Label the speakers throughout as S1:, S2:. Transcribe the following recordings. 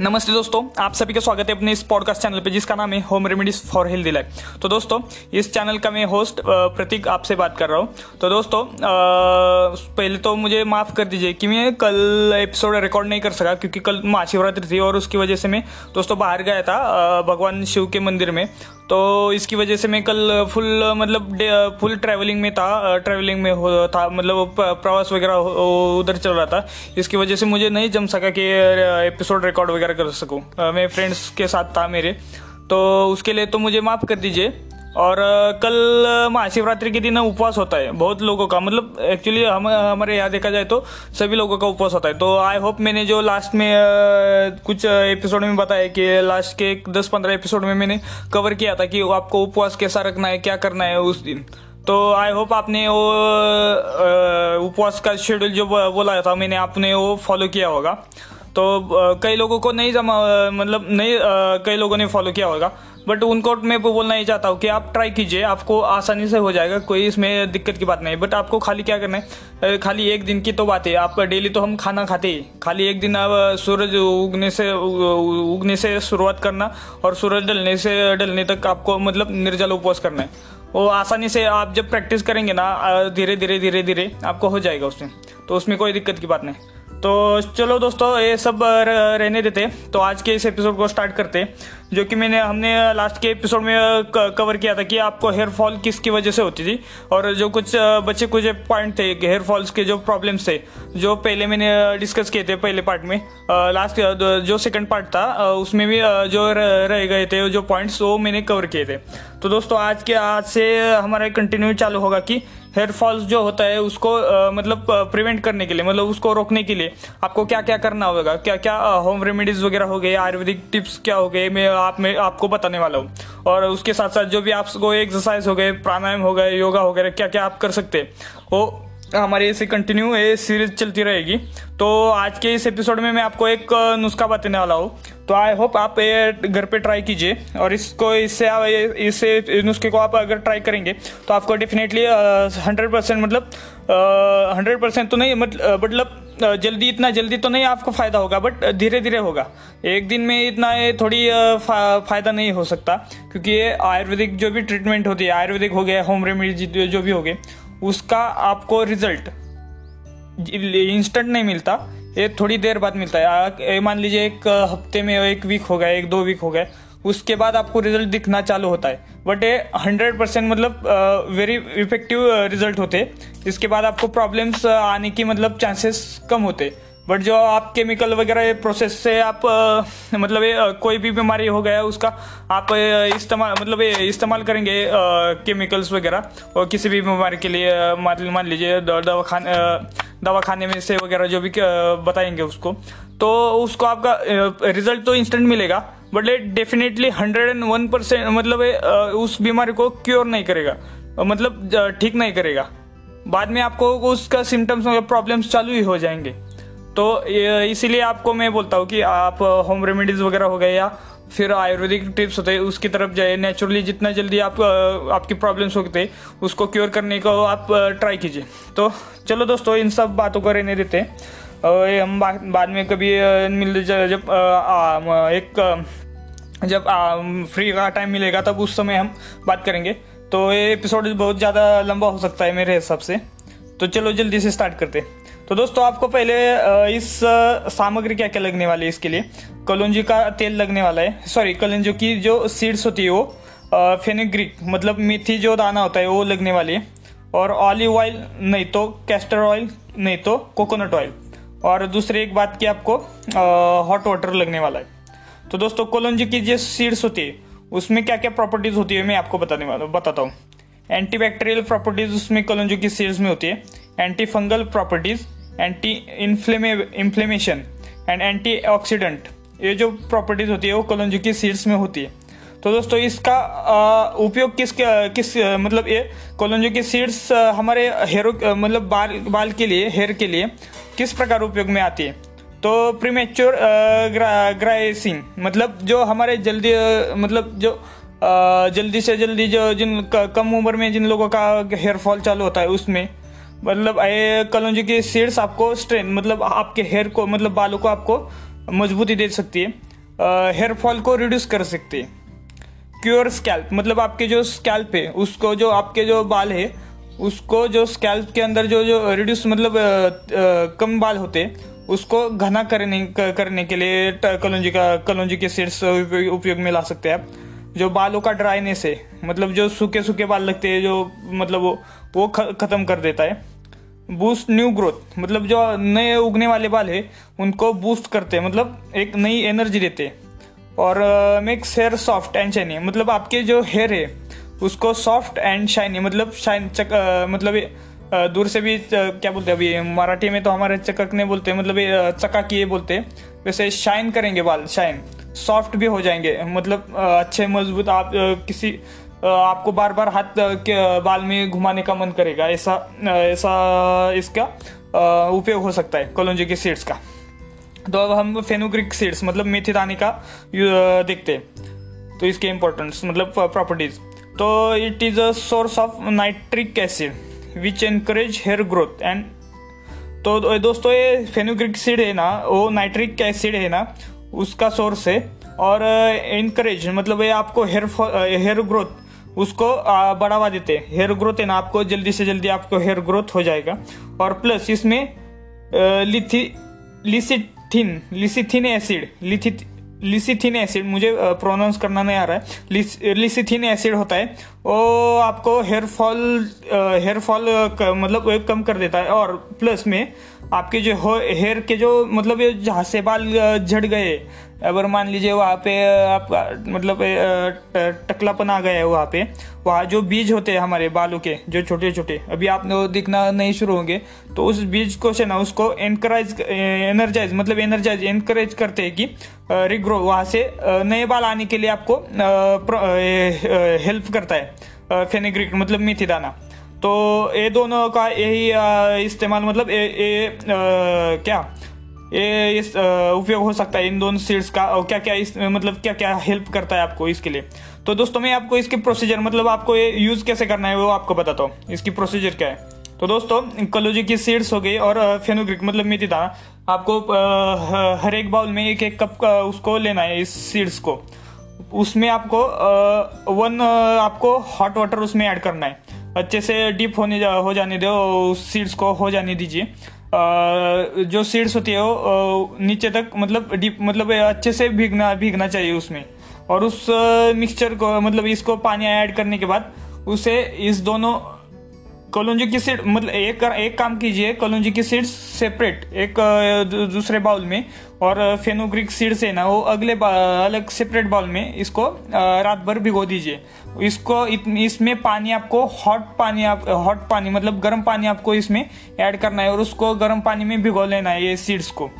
S1: नमस्ते दोस्तों, आप सभी का स्वागत है अपने इस पॉडकास्ट चैनल पे, जिसका नाम है home remedies for healthy life तो दोस्तों, इस चैनल का मैं होस्ट प्रतीक आपसे बात कर रहा हूँ। तो दोस्तों पहले तो मुझे माफ़ कर दीजिए कि मैं कल एपिसोड रिकॉर्ड नहीं कर सका, क्योंकि कल महाशिवरात्रि थी और उसकी वजह से मैं दोस्तों बाहर गया था भगवान शिव के मंदिर में। तो इसकी वजह से मैं कल फुल मतलब फुल ट्रैवलिंग में था ट्रैवलिंग में हो, था मतलब प्रवास वगैरह उधर चल रहा था। इसकी वजह से मुझे नहीं जम सका कि एपिसोड रिकॉर्ड वगैरह कर सकूँ। अ, मैं फ्रेंड्स के साथ था मेरे। तो उसके लिए तो मुझे माफ़ कर दीजिए। और कल महाशिवरात्रि के दिन उपवास होता है बहुत लोगों का। मतलब एक्चुअली हम हमारे यहाँ देखा जाए तो सभी लोगों का उपवास होता है। तो आई होप मैंने जो लास्ट में कुछ एपिसोड में बताया कि लास्ट के दस पंद्रह एपिसोड में मैंने कवर किया था कि आपको उपवास कैसा रखना है क्या करना है उस दिन। तो आई होप आपने वो उपवास का शेड्यूल जो बोला था मैंने आपने वो फॉलो किया होगा। तो कई लोगों को नहीं जमा मतलब नहीं कई लोगों ने फॉलो किया होगा। बट उनको मैं बोलना ही चाहता हूँ कि आप ट्राई कीजिए, आपको आसानी से हो जाएगा, कोई इसमें दिक्कत की बात नहीं। बट आपको खाली क्या करना है? खाली एक दिन की तो बात है। आप डेली तो हम खाना खाते ही। खाली एक दिन आप सूरज उगने से उगने से शुरुआत करना और सूरज ढलने से ढलने तक आपको मतलब निर्जल उपवास करना है। वो आसानी से आप जब प्रैक्टिस करेंगे ना धीरे धीरे धीरे धीरे आपको हो जाएगा उसमें तो उसमें कोई दिक्कत की बात नहीं। तो चलो दोस्तों ये सब रहने देते। तो आज के इस एपिसोड को स्टार्ट करते। जो कि मैंने हमने लास्ट के एपिसोड में कवर किया था कि आपको हेयर फॉल किसकी वजह से होती थी। और जो कुछ अ, बचे कुछ पॉइंट थे हेयर फॉल्स के जो प्रॉब्लम्स थे जो पहले मैंने डिस्कस किए थे पहले पार्ट में लास्ट जो सेकंड पार्ट था उसमें भी जो रह गए थे जो पॉइंट्स वो मैंने कवर किए थे। तो दोस्तों आज के आज से हमारा कंटिन्यू चालू होगा कि हेयर फॉल्स जो होता है उसको आ, मतलब प्रिवेंट करने के लिए मतलब उसको रोकने के लिए आपको क्या क्या करना होगा? क्या क्या होम रेमेडीज वगैरह हो गए आयुर्वेदिक टिप्स क्या हो गए मैं आप में आपको बताने वाला हूँ। और उसके साथ साथ जो भी आपको एक्सरसाइज हो गए प्राणायाम हो गए योगा वगैरह क्या क्या आप कर सकते? हैं वो हमारी ऐसे कंटिन्यू ये सीरीज़ चलती रहेगी। तो आज के इस एपिसोड में मैं आपको एक नुस्खा बताने वाला हूँ। तो आई होप आप ये घर पे ट्राई कीजिए और इसको, इससे आप इस नुस्खे को आप अगर ट्राई करेंगे तो आपको डेफिनेटली हंड्रेड परसेंट मतलब हंड्रेड परसेंट तो नहीं मतलब जल्दी, इतना जल्दी तो नहीं आपको फ़ायदा होगा बट धीरे धीरे होगा। एक दिन में इतना ये थोड़ी फ़ायदा नहीं हो सकता, क्योंकि ये आयुर्वेदिक जो भी ट्रीटमेंट होती है, आयुर्वेदिक हो गया होम रेमेडी जो भी हो गए उसका आपको रिज़ल्ट इंस्टेंट नहीं मिलता। ये थोड़ी देर बाद मिलता है। मान लीजिए एक हफ़्ते में एक वीक हो गया, एक दो वीक हो गया। उसके बाद आपको रिज़ल्ट दिखना चालू होता है। बट ये हंड्रेड परसेंट मतलब वेरी इफ़ेक्टिव रिज़ल्ट होते। इसके बाद आपको प्रॉब्लम्स आने की मतलब चांसेस कम होते। बट जो आप केमिकल वगैरह प्रोसेस से आप मतलब कोई भी बीमारी हो गया उसका आप इस्तेमाल मतलब इस्तेमाल करेंगे केमिकल्स वगैरह। और किसी भी बीमारी के लिए मान लीजिए दवा दवाखाने अ, दवाखाने में से वगैरह जो भी बताएँगे उसको तो उसको आपका रिज़ल्ट तो इंस्टेंट मिलेगा बट ये definitely hundred and one percent मतलब उस बीमारी को क्योर नहीं करेगा मतलब ठीक नहीं करेगा। बाद में आपको उसका सिम्टम्स वगैरह प्रॉब्लम्स चालू ही हो जाएँगे। तो इसीलिए आपको मैं बोलता हूँ कि आप होम रेमेडीज वगैरह हो गए या फिर आयुर्वेदिक टिप्स होते हैं उसकी तरफ़ जाए। नेचुरली जितना जल्दी आप आपकी प्रॉब्लम्स होते, उसको क्योर करने को आप ट्राई कीजिए। तो चलो दोस्तों, इन सब बातों को रहने देते हैं। हम बाद में कभी मिल जब एक जब फ्री का टाइम मिलेगा, तब उस समय हम बात करेंगे। तो ये एपिसोड बहुत ज़्यादा लंबा हो सकता है मेरे हिसाब से। तो चलो जल्दी से स्टार्ट करते हैं। तो दोस्तों, आपको पहले इस सामग्री क्या क्या लगने वाली है इसके लिए? कलौंजी का तेल लगने वाला है। सॉरी कलौंजी की जो सीड्स होती है वो फेनिग्रिक मतलब मेथी जो दाना होता है, वो लगने वाली है। और ऑलिव ऑयल नहीं तो कैस्टर ऑयल नहीं तो कोकोनट ऑयल और दूसरी एक बात की आपको हॉट वाटर लगने वाला है। तो दोस्तों, कोलोंजी की जो सीड्स होती है, उसमें क्या क्या प्रॉपर्टीज़ होती है, मैं आपको बताने वाला, बताता हूँ। एंटीबैक्टीरियल प्रॉपर्टीज़ उसमें कोलंजी की सीड्स में होती है। Anti fungal properties anti inflamma inflammation and antioxidant ये जो प्रॉपर्टीज़ होती है, वो कोलंजी की सीड्स में होती है। तो दोस्तों, इसका उपयोग किस किस मतलब ये कोलंजो की सीड्स हमारे हेयर मतलब बाल बाल के लिए हेयर के लिए किस प्रकार उपयोग में आती है? तो प्रीमेच्योर ग्राइसिंग मतलब जो हमारे जल्दी मतलब जो जल्दी से जल्दी जो जिन कम उम्र में जिन लोगों का हेयर फॉल चालू होता है, उसमें मतलब कलौंजी की सीड्स आपको स्ट्रेन मतलब आपके हेयर को मतलब बालों को आपको मजबूती दे सकती है। हेयर फॉल को रिड्यूस कर सकती है। क्योर स्कैल्प मतलब आपके जो स्कैल्प है उसको जो आपके जो बाल है उसको जो स्कैल्प के अंदर जो जो रिड्यूस मतलब आ, आ, कम बाल होते उसको घना करने करने के लिए कलौजी का कलौजी के सीड्स उपयोग में ला सकते हैं आप। जो बालों का ड्राइनेस है मतलब जो सूखे सूखे बाल लगते हैं जो मतलब वो वो ख़त्म कर देता है। बूस्ट न्यू ग्रोथ मतलब जो नए उगने वाले बाल है उनको बूस्ट करते हैं। मतलब एक नई एनर्जी देते हैं। और makes hair soft and shiny मतलब आपके जो हेयर है उसको सॉफ्ट एंड शाइनी मतलब शाइन चक आ, मतलब आ, दूर से भी क्या बोलते हैं अभी मराठी में तो हमारे चकक नहीं बोलते मतलब चकाकी ये बोलते हैं। वैसे शाइन करेंगे बाल शाइन सॉफ्ट भी हो जाएँगे। मतलब अच्छे मज़बूत आप किसी आपको बार बार हाथ के बाल में घुमाने का मन करेगा। ऐसा ऐसा, इसका उपयोग हो सकता है, कॉलोजी के सीड्स का। तो अब हम फेनुग्रिक सीड्स मतलब मेथी दाने का देखते हैं। तो इसके इंपॉर्टेंस मतलब प्रॉपर्टीज़ तो it is a source of nitric acid which encourage hair growth and तो दोस्तों, ये फेनुग्रिक सीड है ना, वो नाइट्रिक एसिड है ना, उसका सोर्स है। और इनकरेज मतलब ये आपको हेयर हेयर ग्रोथ उसको बढ़ावा देते हैं। हेयर ग्रोथ है ना, आपको जल्दी से जल्दी आपको हेयर ग्रोथ हो जाएगा। और प्लस इसमें lecithin lecithin acid lecithin acid मुझे प्रोनाउंस करना नहीं आ रहा है। लिसिथिन एसिड होता है। वो आपको हेयर फॉल हेयर फॉल मतलब कम कर देता है। और प्लस में आपके जो हेयर के जो मतलब ये जहाँ से बाल झड़ गए अगर मान लीजिए वहाँ पे आपका मतलब टकलापन आ गया है वहाँ पे वहाँ जो बीज होते हैं हमारे बालों के जो छोटे छोटे अभी आप दिखना नहीं शुरू होंगे तो उस बीज को से ना उसको एनकरेज एनर्जाइज मतलब एनर्जाइज एनकरेज करते हैं कि रिग्रो वहाँ से नए बाल आने के लिए आपको हेल्प करता है फेनेग्रिक मतलब मेथी दाना। तो ये दोनों का यही इस्तेमाल मतलब ये, ये क्या? ये इस उपयोग हो सकता है इन दोनों सीड्स का और क्या क्या इस मतलब क्या क्या हेल्प करता है आपको इसके लिए? तो दोस्तों मैं आपको इसके प्रोसीजर मतलब आपको ये यूज़ कैसे करना है वो आपको बताता हूँ। इसकी प्रोसीजर क्या है? तो दोस्तों कलोजी की सीड्स हो गई और फेनोग्रिक मतलब मेथी दाना आपको हर एक बाउल में एक एक कप का उसको लेना है इस सीड्स को। उसमें आपको वन आपको हॉट वाटर उसमें ऐड करना है। अच्छे से डीप होने जा, हो जाने दो उस सीड्स को हो जाने दीजिए। जो सीड्स होती है वो नीचे तक मतलब डीप मतलब अच्छे से भीगना भीगना चाहिए उसमें। और उस मिक्सचर को मतलब इसको पानी ऐड करने के बाद, उसे इस दोनों कॉलोजी की सीड मतलब एक एक काम कीजिए, कॉलोजी की सीड्स सेपरेट एक दूसरे बाउल में, और फेनोग्रिक सीड से ना, वो अगले अलग सेपरेट बाउल में, इसको रात भर भिगो दीजिए। इसको इसमें पानी आपको हॉट पानी आप हॉट पानी मतलब गर्म पानी आपको इसमें ऐड करना है, और उसको गर्म पानी में भिगो लेना है, ये सीड्स को।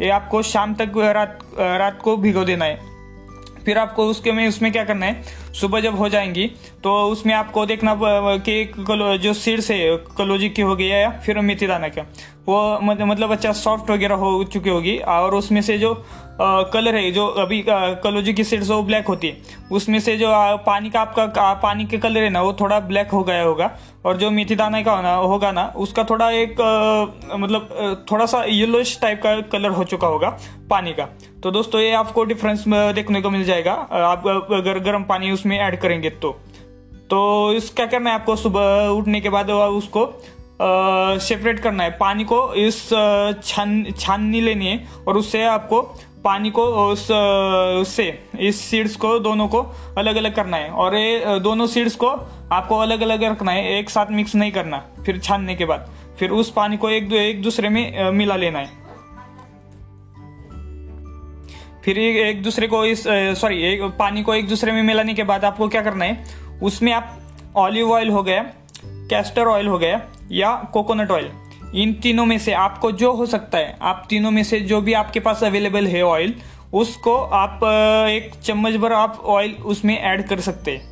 S1: ये आपको शाम तक रात रात को भिगो देना है। फिर आपको उसके में, उसमें क्या करना है? सुबह जब हो जाएँगी तो उसमें आपको देखना कि जो सीड्स है कलोजी की हो गई है या फिर मेथी दाना का वो मतलब अच्छा सॉफ्ट वगैरह हो चुकी होगी, और उसमें से जो कलर है, जो अभी कलोजी की सीड्स वो ब्लैक होती है। उसमें से जो पानी का आपका पानी के कलर है ना, वो थोड़ा ब्लैक हो गया होगा। और जो मेथी दाना का होना, होगा ना, उसका थोड़ा एक मतलब थोड़ा सा येलोइश टाइप का कलर हो चुका होगा पानी का। तो दोस्तों, ये आपको डिफरेंस देखने को मिल जाएगा। आप अगर गर्म पानी उसमें ऐड करेंगे तो। तो इस, क्या करना है आपको सुबह उठने के बाद उसको सेपरेट करना है। पानी को इस छान, छाननी लेनी है और उससे आपको पानी को उस उससे इस सीड्स को, दोनों को अलग अलग करना है। और ये दोनों सीड्स को आपको अलग अलग रखना है, एक साथ मिक्स नहीं करना, फिर छानने के बाद। फिर उस पानी को एक एक दूसरे में मिला लेना है। फिर एक दूसरे को इस सॉरी एक पानी को एक दूसरे में मिलाने के बाद आपको क्या करना है, उसमें आप ऑलिव ऑयल हो गया कैस्टर ऑयल हो गया या कोकोनट ऑयल इन तीनों में से आपको जो हो सकता है, आप तीनों में से जो भी आपके पास अवेलेबल है ऑयल उसको आप एक चम्मच भर आप ऑयल उसमें ऐड कर सकते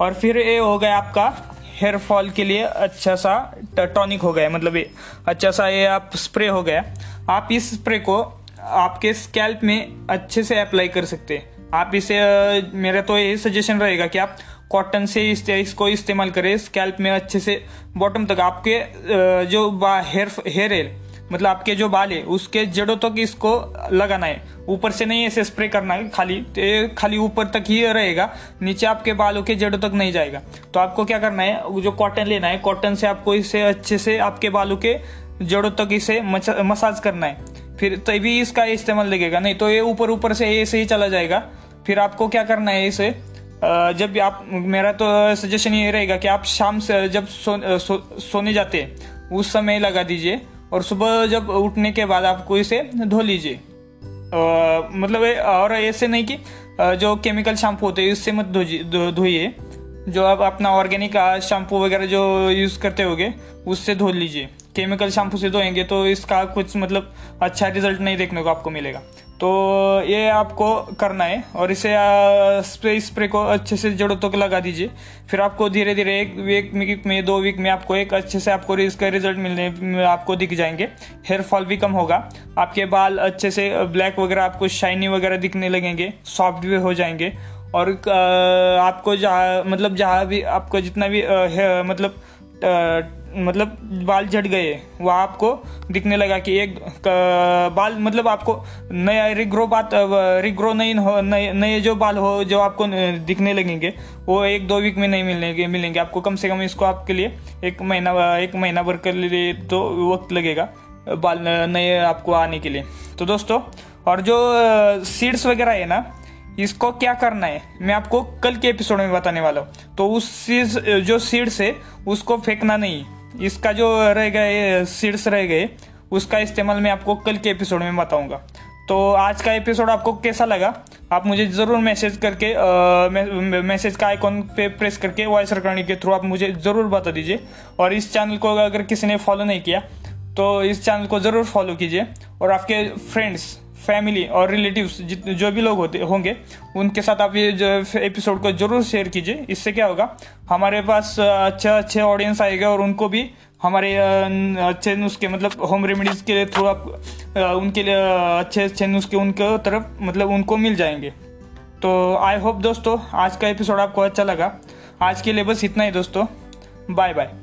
S1: और फिर ये हो गया आपका हेयर फॉल के लिए अच्छा सा टॉनिक हो गया मतलब ये अच्छा सा ये आप स्प्रे हो गया। आप इस स्प्रे को आपके स्कैल्प में अच्छे से अप्लाई कर सकते आप इसे मेरा तो यही सजेशन रहेगा कि आप कॉटन से इस, इसको इस्तेमाल करें स्कैल्प में अच्छे से बॉटम तक आपके जो हेयर हेयर है मतलब आपके जो बाल है उसके जड़ों तक इसको लगाना है। ऊपर से नहीं ऐसे स्प्रे करना है खाली तो खाली ऊपर तक ही रहेगा नीचे आपके बालों के जड़ों तक नहीं जाएगा। तो आपको क्या करना है जो कॉटन लेना है कॉटन से आपको इसे अच्छे से आपके बालों के जड़ों तक इसे मसाज करना है। फिर तभी इसका इस्तेमाल लगेगा नहीं तो ये ऊपर ऊपर से ऐसे ही चला जाएगा। फिर आपको क्या करना है इसे जब आप मेरा तो सजेशन ये रहेगा कि आप शाम से जब सो, सो, सोने जाते उस समय लगा दीजिए और सुबह जब उठने के बाद आपको इसे धो लीजिए। मतलब और ऐसे नहीं कि जो केमिकल शैम्पू होते हैं उससे मत धोइए। जो आप अपना ऑर्गेनिक शैम्पू वगैरह जो यूज़ करते होगे उससे धो लीजिए। केमिकल शैम्पू से धोएँगे तो इसका कुछ मतलब अच्छा रिज़ल्ट नहीं देखने को आपको मिलेगा। तो ये आपको करना है और इसे स्प्रे स्प्रे को अच्छे से जड़ों तक लगा दीजिए। फिर आपको धीरे धीरे एक वीक वीक में, दो वीक में आपको एक अच्छे से आपको इसका रिज़ल्ट मिलने, आपको दिख जाएँगे। हेयर फॉल भी कम होगा। आपके बाल अच्छे से ब्लैक वगैरह, आपको शाइनी वगैरह दिखने लगेंगे सॉफ्ट भी हो जाएँगे। और आपको जहाँ मतलब जहाँ भी, आपको जितना भी मतलब मतलब बाल झड़ गए वह आपको दिखने लगा कि एक बाल मतलब आपको नया रिग्रो बात रिग्रो नहीं हो, नए नए जो बाल हो, जो आपको दिखने लगेंगे, वो एक दो वीक में नहीं मिलेंगे मिलेंगे। आपको कम से कम इसको आपके लिए एक महीना एक महीना भर के लिए तो वक्त लगेगा, बाल नए आपको आने के लिए। तो दोस्तों, और जो सीड्स वगैरह है ना, इसको क्या करना है? मैं आपको कल के एपिसोड में बताने वाला हूँ। तो उस सीड्स जो सीड्स है, उसको फेंकना नहीं। इसका जो रह गए सीड्स रह गए, उसका इस्तेमाल मैं आपको कल के एपिसोड में बताऊँगा। तो आज का एपिसोड आपको कैसा लगा? आप मुझे ज़रूर मैसेज करके मैसेज का आइकॉन पे प्रेस करके वॉइस रिकॉर्डिंग के थ्रू आप मुझे ज़रूर बता दीजिए। और इस चैनल को अगर किसी ने फॉलो नहीं किया तो इस चैनल को ज़रूर फॉलो कीजिए। और आपके फ्रेंड्स फैमिली और रिलेटिव्स जो भी लोग होते होंगे, उनके साथ आप ये एपिसोड को ज़रूर शेयर कीजिए। इससे क्या होगा, हमारे पास अच्छे अच्छे ऑडियंस आएगा और उनको भी हमारे अच्छे नुस्खे मतलब होम रेमेडीज़ के थ्रू आप उनके लिए अच्छे अच्छे नुस्खे उनके तरफ़ मतलब उनको मिल जाएँगे। तो आई होप दोस्तों, आज का एपिसोड आपको अच्छा लगा। आज के लिए बस इतना ही दोस्तों। Bye bye